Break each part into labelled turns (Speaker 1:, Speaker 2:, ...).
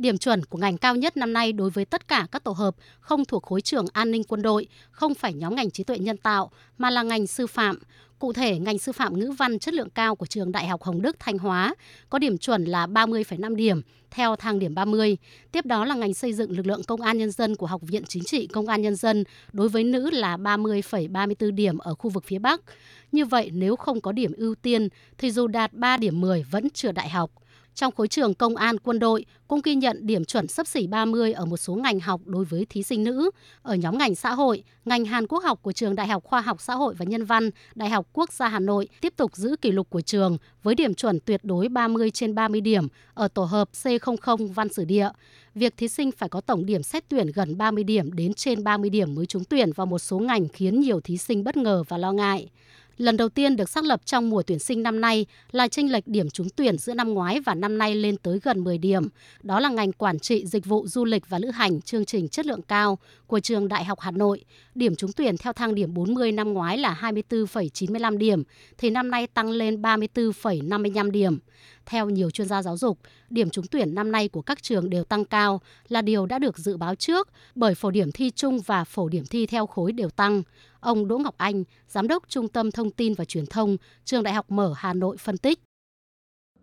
Speaker 1: Điểm chuẩn của ngành cao nhất năm nay đối với tất cả các tổ hợp không thuộc khối trường an ninh quân đội, không phải nhóm ngành trí tuệ nhân tạo, mà là ngành sư phạm. Cụ thể, ngành sư phạm ngữ văn chất lượng cao của trường Đại học Hồng Đức Thanh Hóa có điểm chuẩn là 30,5 điểm theo thang điểm 30. Tiếp đó là ngành xây dựng lực lượng công an nhân dân của Học viện Chính trị Công an Nhân dân đối với nữ là 30,34 điểm ở khu vực phía Bắc. Như vậy, nếu không có điểm ưu tiên thì dù đạt 3 điểm 10 vẫn chưa đại học. Trong khối trường công an quân đội cũng ghi nhận điểm chuẩn sấp xỉ 30 ở một số ngành học đối với thí sinh nữ. Ở nhóm ngành xã hội, ngành Hàn Quốc học của trường Đại học Khoa học Xã hội và Nhân văn, Đại học Quốc gia Hà Nội tiếp tục giữ kỷ lục của trường với điểm chuẩn tuyệt đối 30 trên 30 điểm ở tổ hợp C00 văn sử địa. Việc thí sinh phải có tổng điểm xét tuyển gần 30 điểm đến trên 30 điểm mới trúng tuyển vào một số ngành khiến nhiều thí sinh bất ngờ và lo ngại lần đầu tiên được xác lập trong mùa tuyển sinh năm nay là chênh lệch điểm trúng tuyển giữa năm ngoái và năm nay lên tới gần 10 điểm. Đó là ngành quản trị dịch vụ du lịch và lữ hành chương trình chất lượng cao của trường Đại học Hà Nội. Điểm trúng tuyển theo thang điểm 40 năm ngoái là 24,95 điểm thì năm nay tăng lên 34,55 điểm. Theo nhiều chuyên gia giáo dục, điểm trúng tuyển năm nay của các trường đều tăng cao là điều đã được dự báo trước bởi phổ điểm thi chung và phổ điểm thi theo khối đều tăng. Ông Đỗ Ngọc Anh, Giám đốc Trung tâm Thông tin và Truyền thông, Trường Đại học Mở Hà Nội phân tích.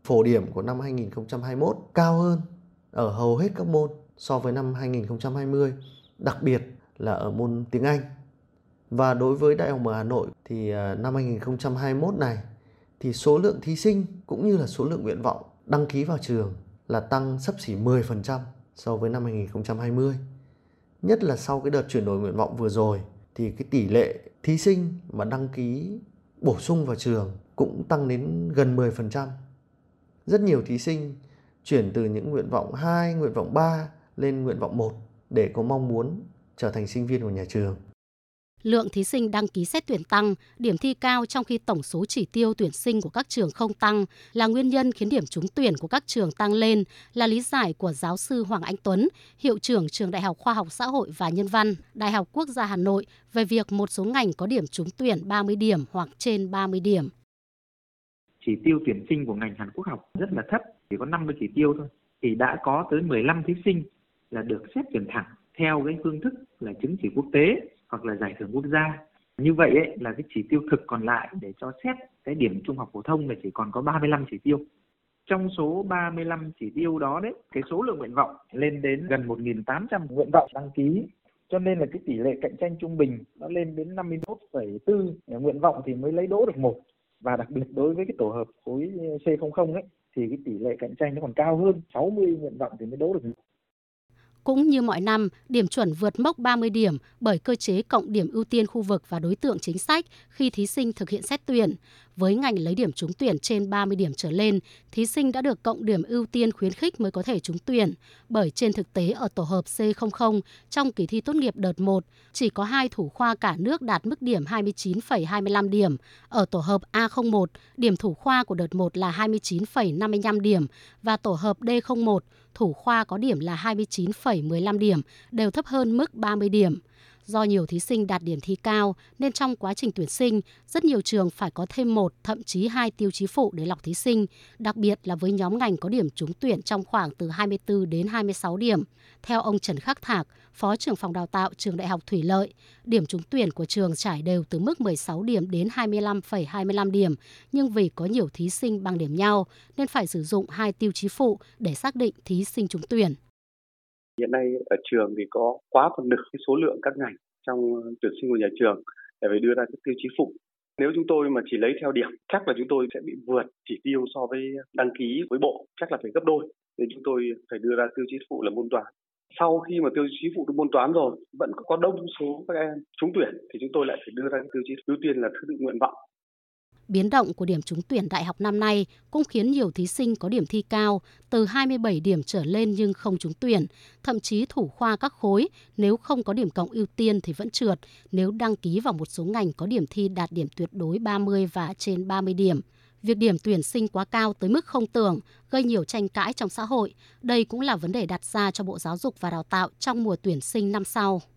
Speaker 2: Phổ điểm của năm 2021 cao hơn ở hầu hết các môn so với năm 2020, đặc biệt là ở môn tiếng Anh. Và đối với Đại học Mở Hà Nội thì à, năm 2021 này thì số lượng thí sinh cũng như là số lượng nguyện vọng đăng ký vào trường là tăng sấp xỉ 10% so với năm 2020. Nhất là sau cái đợt chuyển đổi nguyện vọng vừa rồi thì cái tỷ lệ thí sinh mà đăng ký bổ sung vào trường cũng tăng đến gần 10%. Rất nhiều thí sinh chuyển từ những nguyện vọng 2, nguyện vọng 3 lên nguyện vọng 1 để có mong muốn trở thành sinh viên của nhà trường
Speaker 1: lượng thí sinh đăng ký xét tuyển tăng, điểm thi cao trong khi tổng số chỉ tiêu tuyển sinh của các trường không tăng là nguyên nhân khiến điểm trúng tuyển của các trường tăng lên, là lý giải của giáo sư Hoàng Anh Tuấn, hiệu trưởng trường Đại học Khoa học Xã hội và Nhân văn, Đại học Quốc gia Hà Nội về việc một số ngành có điểm trúng tuyển 30 điểm hoặc trên 30 điểm.
Speaker 3: Chỉ tiêu tuyển sinh của ngành Hàn Quốc học rất là thấp, chỉ có 50 chỉ tiêu thôi, thì đã có tới 15 thí sinh là được xét tuyển thẳng theo cái phương thức là chứng chỉ quốc tế hoặc là giải thưởng quốc gia. Như vậy ấy, là cái chỉ tiêu thực còn lại để cho xét cái điểm trung học phổ thông là chỉ còn có 35 chỉ tiêu. Trong số 35 chỉ tiêu đó đấy cái số lượng nguyện vọng lên đến gần 1.800 nguyện vọng đăng ký. Cho nên là cái tỷ lệ cạnh tranh trung bình nó lên đến 51,4 nguyện vọng thì mới lấy đỗ được một. Và đặc biệt đối với cái tổ hợp khối C00 ấy thì cái tỷ lệ cạnh tranh nó còn cao hơn. 60 nguyện vọng thì mới đỗ được
Speaker 1: cũng như mọi năm, điểm chuẩn vượt mốc 30 điểm bởi cơ chế cộng điểm ưu tiên khu vực và đối tượng chính sách khi thí sinh thực hiện xét tuyển. Với ngành lấy điểm trúng tuyển trên 30 điểm trở lên, thí sinh đã được cộng điểm ưu tiên khuyến khích mới có thể trúng tuyển. Bởi trên thực tế ở tổ hợp C00 trong kỳ thi tốt nghiệp đợt 1, chỉ có hai thủ khoa cả nước đạt mức điểm 29,25 điểm. Ở tổ hợp A01, điểm thủ khoa của đợt 1 là 29,55 điểm và tổ hợp D01, thủ khoa có điểm là 29,15 điểm, đều thấp hơn mức 30 điểm. Do nhiều thí sinh đạt điểm thi cao nên trong quá trình tuyển sinh, rất nhiều trường phải có thêm một, thậm chí hai tiêu chí phụ để lọc thí sinh, đặc biệt là với nhóm ngành có điểm trúng tuyển trong khoảng từ 24 đến 26 điểm. Theo ông Trần Khắc Thạc, Phó trưởng phòng đào tạo trường Đại học Thủy Lợi, điểm trúng tuyển của trường trải đều từ mức 16 điểm đến 25,25 điểm, nhưng vì có nhiều thí sinh bằng điểm nhau nên phải sử dụng hai tiêu chí phụ để xác định thí sinh trúng tuyển.
Speaker 4: Hiện nay ở trường thì có quá phần nửa cái số lượng các ngành trong tuyển sinh của nhà trường để phải đưa ra các tiêu chí phụ. Nếu chúng tôi mà chỉ lấy theo điểm, chắc là chúng tôi sẽ bị vượt chỉ tiêu so với đăng ký với bộ, chắc là phải gấp đôi. Nên chúng tôi phải đưa ra tiêu chí phụ là môn toán. Sau khi mà tiêu chí phụ được môn toán rồi, vẫn có đông số các em trúng tuyển thì chúng tôi lại phải đưa ra tiêu chí ưu tiên là thứ tự nguyện vọng
Speaker 1: Biến động của điểm trúng tuyển đại học năm nay cũng khiến nhiều thí sinh có điểm thi cao từ 27 điểm trở lên nhưng không trúng tuyển, thậm chí thủ khoa các khối nếu không có điểm cộng ưu tiên thì vẫn trượt nếu đăng ký vào một số ngành có điểm thi đạt điểm tuyệt đối 30 và trên 30 điểm. Việc điểm tuyển sinh quá cao tới mức không tưởng gây nhiều tranh cãi trong xã hội. Đây cũng là vấn đề đặt ra cho Bộ Giáo dục và Đào tạo trong mùa tuyển sinh năm sau.